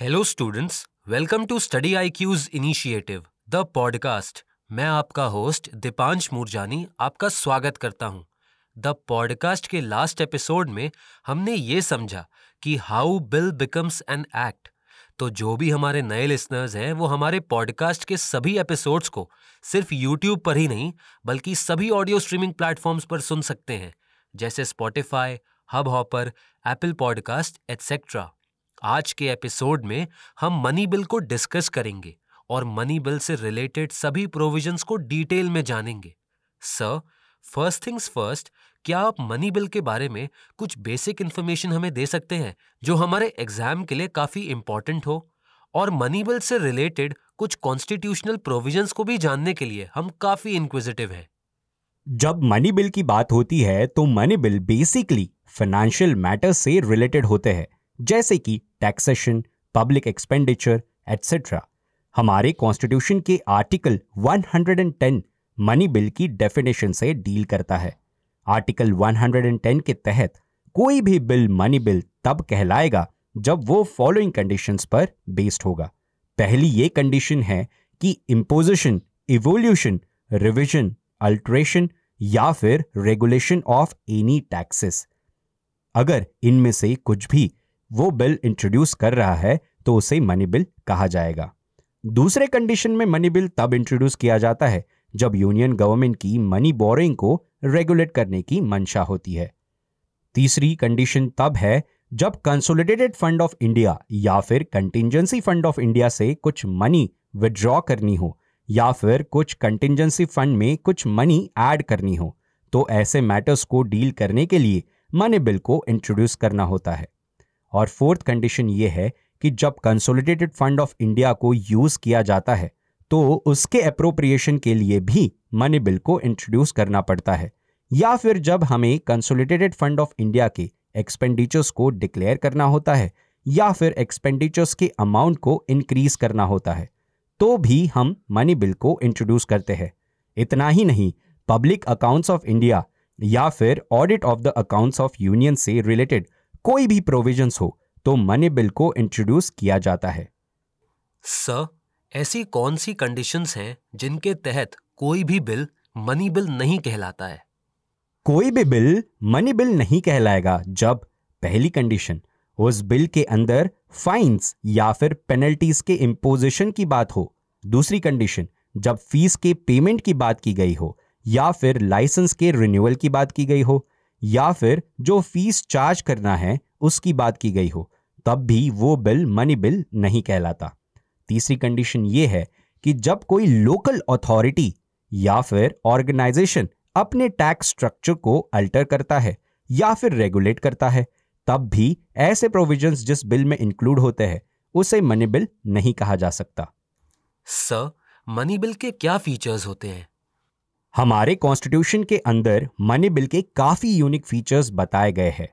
Hello students welcome to study I Q's initiative the podcast मैं आपका host Deepansh Moorjani आपका स्वागत करता हूँ। द पॉडकास्ट के लास्ट एपिसोड में हमने ये समझा कि how bill becomes an act तो जो भी हमारे नए लिसनर्स हैं, वो हमारे पॉडकास्ट के सभी एपिसोड्स को सिर्फ़ यूट्यूब पर ही नहीं, बल्कि सभी ऑडियो स्ट्रीमिंग प्लेटफॉर्म्स पर सुन सकते हैं, जैसे Spotify Hubhopper Apple podcast etcetera आज के एपिसोड में हम मनी बिल को डिस्कस करेंगे और मनी बिल से रिलेटेड सभी प्रोविजंस को डिटेल में जानेंगे। सर, फ़र्स्ट थिंग्स फ़र्स्ट, क्या आप मनी बिल के बारे में कुछ बेसिक इन्फॉर्मेशन हमें दे सकते हैं जो हमारे एग्ज़ाम के लिए काफ़ी इंपॉर्टेंट हो? और मनी बिल से रिलेटेड कुछ कॉन्स्टिट्यूशनल प्रोविजंस को भी जानने के लिए हम काफ़ी इंक्विजिटिव हैं। जब मनी बिल की बात होती है तो money bill basically financial matters से रिलेटेड होते हैं। जैसे कि टैक्सेशन पब्लिक एक्सपेंडिचर एटसेट्रा हमारे कॉन्स्टिट्यूशन के आर्टिकल 110 मनी बिल की डेफिनेशन से डील करता है। आर्टिकल 110 के तहत कोई भी बिल मनी बिल तब कहलाएगा जब वो फॉलोइंग कंडीशंस पर बेस्ड होगा। पहली ये कंडीशन है कि इम्पोजिशन इवोल्यूशन रिविजन अल्ट्रेशन या फिर रेगुलेशन ऑफ़ एनी टैक्सेस अगर इनमें से कुछ भी वो बिल इंट्रोड्यूस कर रहा है तो उसे मनी बिल कहा जाएगा। दूसरे कंडीशन में मनी बिल तब इंट्रोड्यूस किया जाता है, जब यूनियन गवर्नमेंट की मनी बोरिंग को रेगुलेट करने की मंशा होती है। तीसरी कंडीशन तब है, जब कंसोलिडेटेड फंड ऑफ़ इंडिया या फिर कंटिजेंसी फंड ऑफ़ इंडिया से कुछ मनी विड्रॉ करनी हो, या फिर कुछ कंटिजेंसी फंड में कुछ मनी ऐड करनी हो तो ऐसे मैटर्स को डील करने के लिए मनी बिल को इंट्रोड्यूस करना होता है। और फोर्थ कंडीशन ये है कि जब कंसोलिडेटेड फंड ऑफ़ इंडिया को यूज़ किया जाता है तो उसके अप्रोप्रिएशन के लिए भी मनी बिल को इंट्रोड्यूस करना पड़ता है। या फिर जब हमें कंसोलिडेटेड फंड ऑफ़ इंडिया के एक्सपेंडिचर्स को डिक्लेयर करना होता है, या फिर एक्सपेंडिचर्स के अमाउंट को इंक्रीज करना होता है तो भी हम मनी बिल को इंट्रोड्यूस करते हैं। इतना ही नहीं पब्लिक अकाउंट्स ऑफ़ इंडिया या फिर audit of the accounts of union से रिलेटेड कोई भी प्रोविजंस हो तो मनी बिल को इंट्रोड्यूस किया जाता है। सर ऐसी कौन सी कंडीशंस हैं जिनके तहत कोई भी बिल मनी बिल नहीं कहलाता है? कोई भी बिल मनी बिल नहीं कहलाएगा जब पहली कंडीशन उस बिल के अंदर फाइन्स या फिर पेनल्टीज के इम्पोजिशन की बात हो। दूसरी कंडीशन जब फ़ीस के पेमेंट की बात की गई हो या फिर लाइसेंस के रिन्यूअल की बात की गई हो। या फिर जो फ़ीस चार्ज करना है, उसकी बात की गई हो, तब भी वो बिल मनी बिल नहीं कहलाता। तीसरी कंडीशन ये है कि जब कोई लोकल अथॉरिटी या फिर ऑर्गेनाइजेशन अपने टैक्स स्ट्रक्चर को अल्टर करता है या फिर रेगुलेट करता है, तब भी ऐसे प्रोविजंस जिस बिल में इंक्लूड होते हैं, उसे मनी बिल नहीं कहा जा सकता। सर, मनी बिल के क्या फीचर्स होते हैं? हमारे कॉन्स्टिट्यूशन के अंदर मनी बिल के काफ़ी यूनिक फीचर्स बताए गए हैं।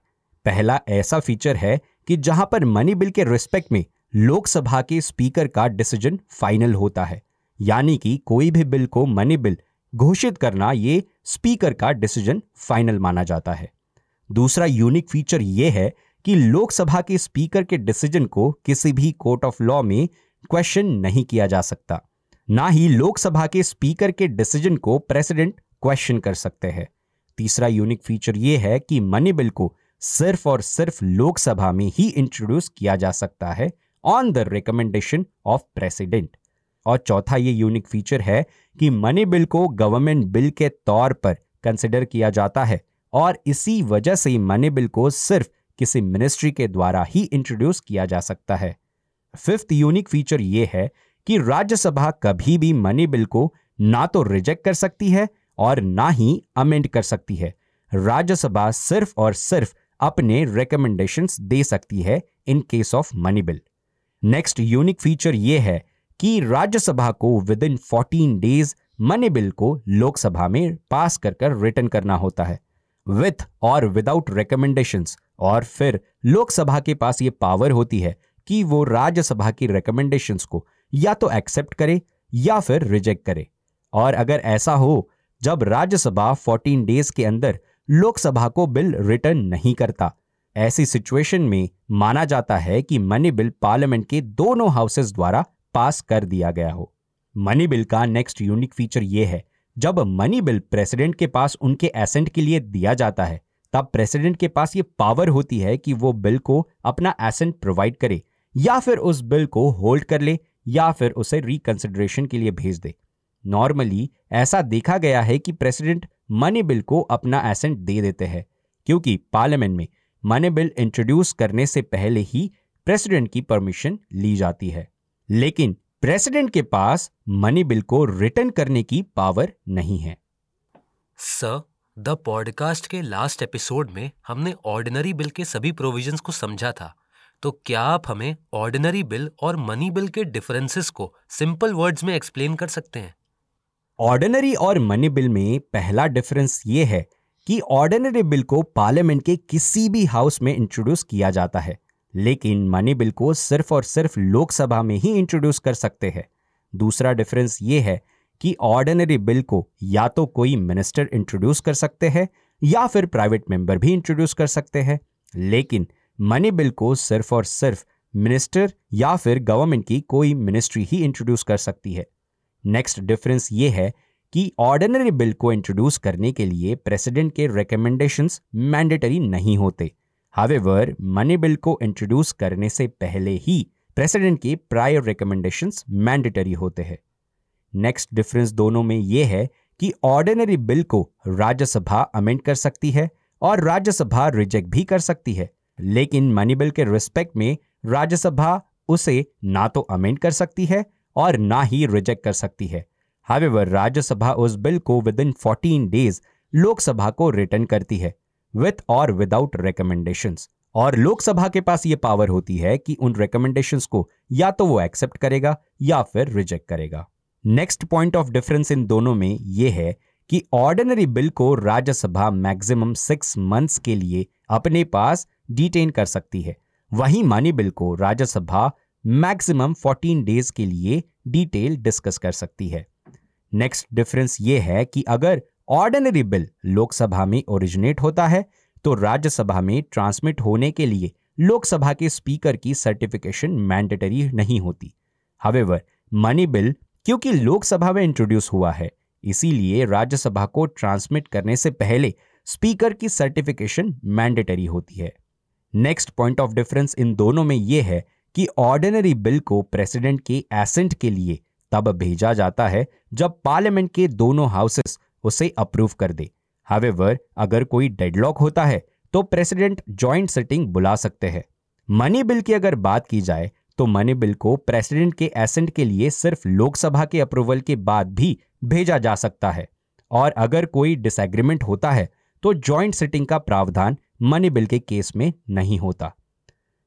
पहला ऐसा फीचर है कि जहाँ पर मनी बिल के रिस्पेक्ट में लोकसभा के स्पीकर का डिसीज़न फाइनल होता है। यानी कि कोई भी बिल को मनी बिल घोषित करना ये स्पीकर का डिसीज़न फाइनल माना जाता है। दूसरा यूनिक फीचर यह है कि लोकसभा के स्पीकर के डिसीज़न को किसी भी कोर्ट ऑफ़ लॉ में क्वेश्चन नहीं किया जा सकता। ना ही लोकसभा के स्पीकर के डिसीज़न को प्रेसिडेंट क्वेश्चन कर सकते हैं। तीसरा यूनिक फीचर यह है कि मनी बिल को सिर्फ़ और सिर्फ़ लोकसभा में ही इंट्रोड्यूस किया जा सकता है on the recommendation of president और चौथा ये यूनिक फीचर है कि मनी बिल को गवर्नमेंट बिल के तौर पर कंसिडर किया जाता है और इसी वजह से मनी बिल को सिर्फ़ किसी मिनिस्ट्री के द्वारा ही इंट्रोड्यूस किया जा सकता है। फिफ्थ यूनिक फीचर ये है कि राज्यसभा कभी भी मनी बिल को ना तो रिजेक्ट कर सकती है और ना ही अमेंड कर सकती है। राज्यसभा सिर्फ़ और सिर्फ़ अपने रिकमेंडेशंस दे सकती है in case of money bill next unique feature यह है कि राज्यसभा को within fourteen days money bill को लोकसभा में पास कर कर रिटर्न करना होता है। विथ और विदाउट रिकमेंडेशंस और फिर लोकसभा के पास ये पावर होती है कि वो राज्यसभा की रिकमेंडेशंस को या तो एक्सेप्ट करे या फिर रिजेक्ट करे। और अगर ऐसा हो, जब राज्यसभा 14 डेज़ के अंदर लोकसभा को बिल रिटर्न नहीं करता, ऐसी सिचुएशन में माना जाता है कि मनी बिल पार्लियामेंट के दोनों हाउसेस द्वारा पास कर दिया गया हो। मनी बिल का नेक्स्ट यूनिक फीचर यह है, जब मनी बिल प्रेसिडेंट के पास उनके एसेंट के लिए दिया जाता है, तब प्रेसिडेंट के पास ये पावर होती है कि वो बिल को अपना एसेंट प्रोवाइड करे या फिर उस बिल को होल्ड कर ले या फिर उसे रिकंसिडरेशन के लिए भेज दे। नॉर्मली ऐसा देखा गया है कि प्रेसिडेंट मनी बिल को अपना एसेंट दे देते हैं, क्योंकि पार्लियामेंट में मनी बिल इंट्रोड्यूस करने से पहले ही प्रेसिडेंट की परमिशन ली जाती है। लेकिन प्रेसिडेंट के पास मनी बिल को रिटर्न करने की पावर नहीं है। सर द पॉडकास्ट के लास्ट एपिसोड में हमने ऑर्डिनरी बिल के सभी प्रोविजंस को समझा था। तो क्या आप हमें ऑर्डिनरी बिल और मनी बिल के डिफरेंसेस को सिंपल वर्ड्स में एक्सप्लेन कर सकते हैं? ऑर्डिनरी और मनी बिल में पहला डिफरेंस ये है कि ऑर्डिनरी बिल को पार्लियामेंट के किसी भी हाउस में इंट्रोड्यूस किया जाता है, लेकिन मनी बिल को सिर्फ़ और सिर्फ़ लोकसभा में ही इंट्रोड्यूस कर सकते हैं। दूसरा डिफरेंस ये है कि ऑर्डिनरी बिल को या तो कोई मिनिस्टर इंट्रोड्यूस कर सकते हैं या फिर प्राइवेट मेंबर भी इंट्रोड्यूस कर सकते हैं, लेकिन मनी बिल को सिर्फ़ और सिर्फ़ मिनिस्टर या फिर गवर्नमेंट की कोई मिनिस्ट्री ही इंट्रोड्यूस कर सकती है। नेक्स्ट डिफरेंस ये है कि ऑर्डिनरी बिल को इंट्रोड्यूस करने के लिए प्रेसिडेंट के रिकमेंडेशंस मैंडेटरी नहीं होते। हावेवर मनी बिल को इंट्रोड्यूस करने से पहले ही प्रेसिडेंट के प्रायर रिकमेंडेशंस मैंडेटरी होते हैं। नेक्स्ट डिफरेंस दोनों में यह है कि ऑर्डिनरी बिल को राज्यसभा अमेंड कर सकती है और राज्यसभा रिजेक्ट भी कर सकती है। लेकिन मनी बिल के रिस्पेक्ट में राज्यसभा उसे ना तो अमेंड कर सकती है और ना ही रिजेक्ट कर सकती है। हावेवर राज्यसभा उस बिल को within fourteen days Lok Sabha को रिटर्न करती है विथ और विदाउट रिकमेंडेशन और लोकसभा के पास ये पावर होती है कि उन रिकमेंडेशन को या तो वो एक्सेप्ट करेगा या फिर रिजेक्ट करेगा। Next point of difference in दोनों में यह है कि ऑर्डिनरी बिल को राज्यसभा मैक्सिमम सिक्स मंथ्स के लिए अपने पास डिटेन कर सकती है। वहीं मनी बिल को राज्यसभा मैक्सिमम 14 डेज़ के लिए डिटेल डिस्कस कर सकती है। नेक्स्ट डिफरेंस ये है कि अगर ऑर्डिनरी बिल लोकसभा में ओरिजिनेट होता है तो राज्यसभा में ट्रांसमिट होने के लिए लोकसभा के स्पीकर की सर्टिफिकेशन मैंडेटरी नहीं होती। हवेवर मनी बिल क्योंकि लोकसभा में इंट्रोड्यूस हुआ है, इसीलिए राज्यसभा को ट्रांसमिट करने से पहले स्पीकर की सर्टिफिकेशन मैंडेटरी होती है। Next point of difference in दोनों में यह है कि ऑर्डिनरी बिल को प्रेसिडेंट के एसेंट के लिए तब भेजा जाता है जब पार्लियामेंट के दोनों हाउसेस उसे अप्रूव कर दे। हावेवर अगर कोई डेडलॉक होता है तो प्रेसिडेंट ज्वाइंट सिटिंग बुला सकते हैं। मनी बिल की अगर बात की जाए तो मनी बिल को प्रेसिडेंट के एसेंट के लिए सिर्फ़ लोकसभा के अप्रूवल के बाद भी भेजा जा सकता है। और अगर कोई डिसएग्रीमेंट होता है तो ज्वाइंट सिटिंग का प्रावधान मनी बिल के केस में नहीं होता।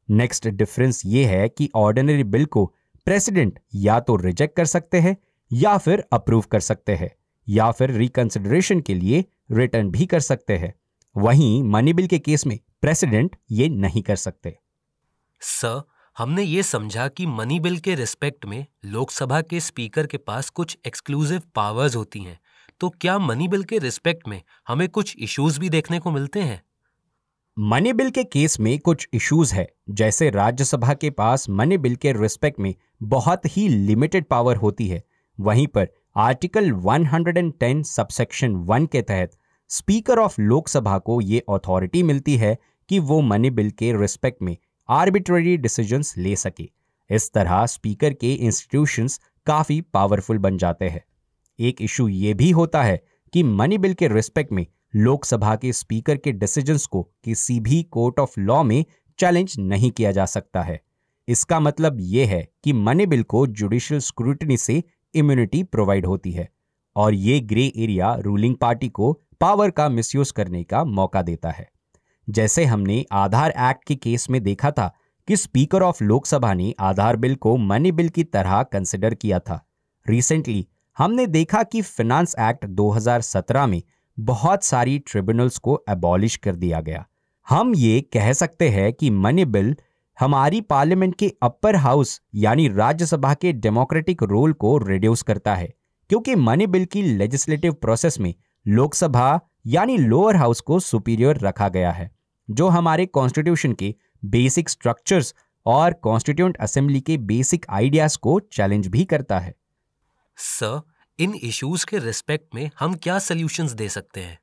नेक्स्ट डिफरेंस ये है कि ऑर्डिनरी बिल को प्रेसिडेंट या तो रिजेक्ट कर सकते हैं या फिर अप्रूव कर सकते हैं, या फिर रिकंसिडरेशन के लिए रिटर्न भी कर सकते हैं। वहीं मनी बिल के केस में प्रेसिडेंट ये नहीं कर सकते। सर हमने ये समझा कि मनी बिल के रिस्पेक्ट में लोकसभा के स्पीकर के पास कुछ एक्सक्लूसिव पावर्स होती हैं। तो क्या मनी बिल के रिस्पेक्ट में हमें कुछ इश्यूज़ भी देखने को मिलते हैं? मनी बिल के केस में कुछ इश्यूज़ है। जैसे राज्यसभा के पास मनी बिल के रिस्पेक्ट में बहुत ही लिमिटेड पावर होती है। वहीं पर आर्टिकल 110 सबसेक्शन 1 के तहत स्पीकर ऑफ़ लोकसभा को ये अथॉरिटी मिलती है कि वो मनी बिल के रिस्पेक्ट में आर्बिट्ररी डिसीजंस ले सके। इस तरह स्पीकर के इंस्टीट्यूशंस काफ़ी पावरफुल बन जाते हैं। एक इशू ये भी होता है कि मनी बिल के रिस्पेक्ट में लोकसभा के स्पीकर के डिसीजंस को किसी भी कोर्ट ऑफ़ लॉ में चैलेंज नहीं किया जा सकता है। इसका मतलब यह है कि मनी बिल को जुडिशियल स्क्रूटनी से इम्यूनिटी प्रोवाइड होती है और ये ग्रे एरिया रूलिंग पार्टी को पावर का मिसयूज करने का मौका देता है। जैसे हमने आधार एक्ट के केस में देखा था कि स्पीकर ऑफ़ लोकसभा ने आधार बिल को मनी बिल की तरह कंसिडर किया था। रिसेंटली हमने देखा कि फिनेंस एक्ट 2017 में बहुत सारी ट्रिब्यूनल्स को एबॉलिश कर दिया गया। हम ये कह सकते हैं कि मनी बिल हमारी पार्लियामेंट के अपर हाउस यानी राज्यसभा के डेमोक्रेटिक रोल को रिड्यूस करता है, क्योंकि मनी बिल की लेजिस्लेटिव प्रोसेस में लोकसभा यानी लोअर हाउस को सुपीरियर रखा गया है, जो हमारे कॉन्स्टिट्यूशन के बेसिक स्ट्रक्चर्स और कॉन्स्टिट्यूंट असेंबली के बेसिक आइडियाज़ को चैलेंज भी करता है। सर, इन इश्यूज़ के रिस्पेक्ट में हम क्या सोल्यूशंस दे सकते हैं?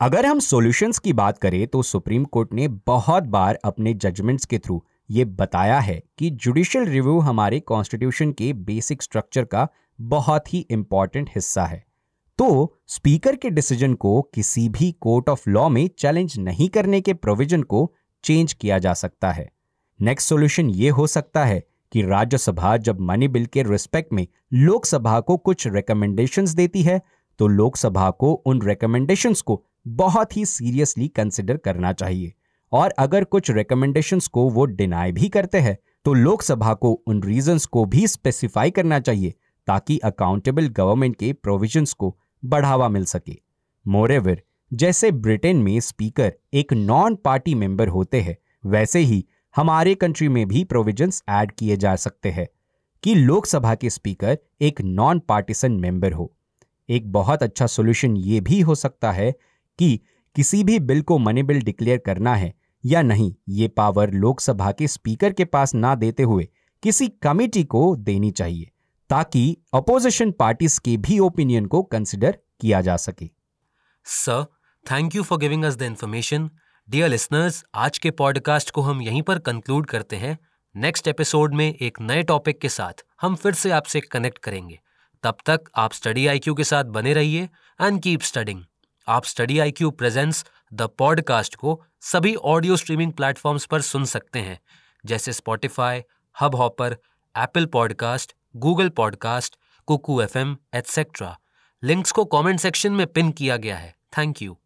अगर हम सॉल्यूशंस की बात करें तो सुप्रीम कोर्ट ने बहुत बार अपने जजमेंट्स के थ्रू ये बताया है कि जुडिशियल रिव्यू हमारे कॉन्स्टिट्यूशन के बेसिक स्ट्रक्चर का बहुत ही इंपॉर्टेंट हिस्सा है। तो स्पीकर के डिसीज़न को किसी भी कोर्ट ऑफ़ लॉ में चैलेंज नहीं करने के प्रोविज़न को चेंज किया जा सकता है। नेक्स्ट सॉल्यूशन ये हो सकता है कि राज्यसभा जब मनी बिल के रिस्पेक्ट में लोकसभा को कुछ रिकमेंडेशंस देती है तो लोकसभा को उन रिकमेंडेशंस को बहुत ही सीरियसली कंसिडर करना चाहिए। और अगर कुछ रिकमेंडेशंस को वो डिनाई भी करते हैं तो लोकसभा को उन रीजंस को भी स्पेसिफाई करना चाहिए, ताकि अकाउंटेबल गवर्नमेंट के प्रोविजंस को बढ़ावा मिल सके। मोरेवर जैसे ब्रिटेन में स्पीकर एक नॉन पार्टी मेंबर होते हैं, वैसे ही हमारे कंट्री में भी प्रोविजंस ऐड किए जा सकते हैं कि लोकसभा के स्पीकर एक नॉन पार्टीसन मेंबर हो। एक बहुत अच्छा सोल्यूशन ये भी हो सकता है कि किसी भी बिल को मनी बिल डिक्लेयर करना है या नहीं, ये पावर लोकसभा के स्पीकर के पास ना देते हुए किसी कमेटी को देनी चाहिए, ताकि अपोजिशन पार्टीज़ के भी ओपिनियन को कंसिडर किया जा सके। Sir thank you for giving us the information dear listeners आज के पॉडकास्ट को हम यहीं पर कंक्लूड करते हैं। नेक्स्ट एपिसोड में एक नए टॉपिक के साथ हम फिर से आपसे कनेक्ट करेंगे। तब तक आप स्टडी आईक्यू के साथ बने रहिए एंड कीप स्टडिंग आप study IQ presents the podcast को सभी ऑडियो स्ट्रीमिंग प्लेटफॉर्म्स पर सुन सकते हैं, जैसे Spotify Hubhopper Apple podcast Google podcast Kuku F M etcetera links को कमेंट सेक्शन में पिन किया गया है। Thank you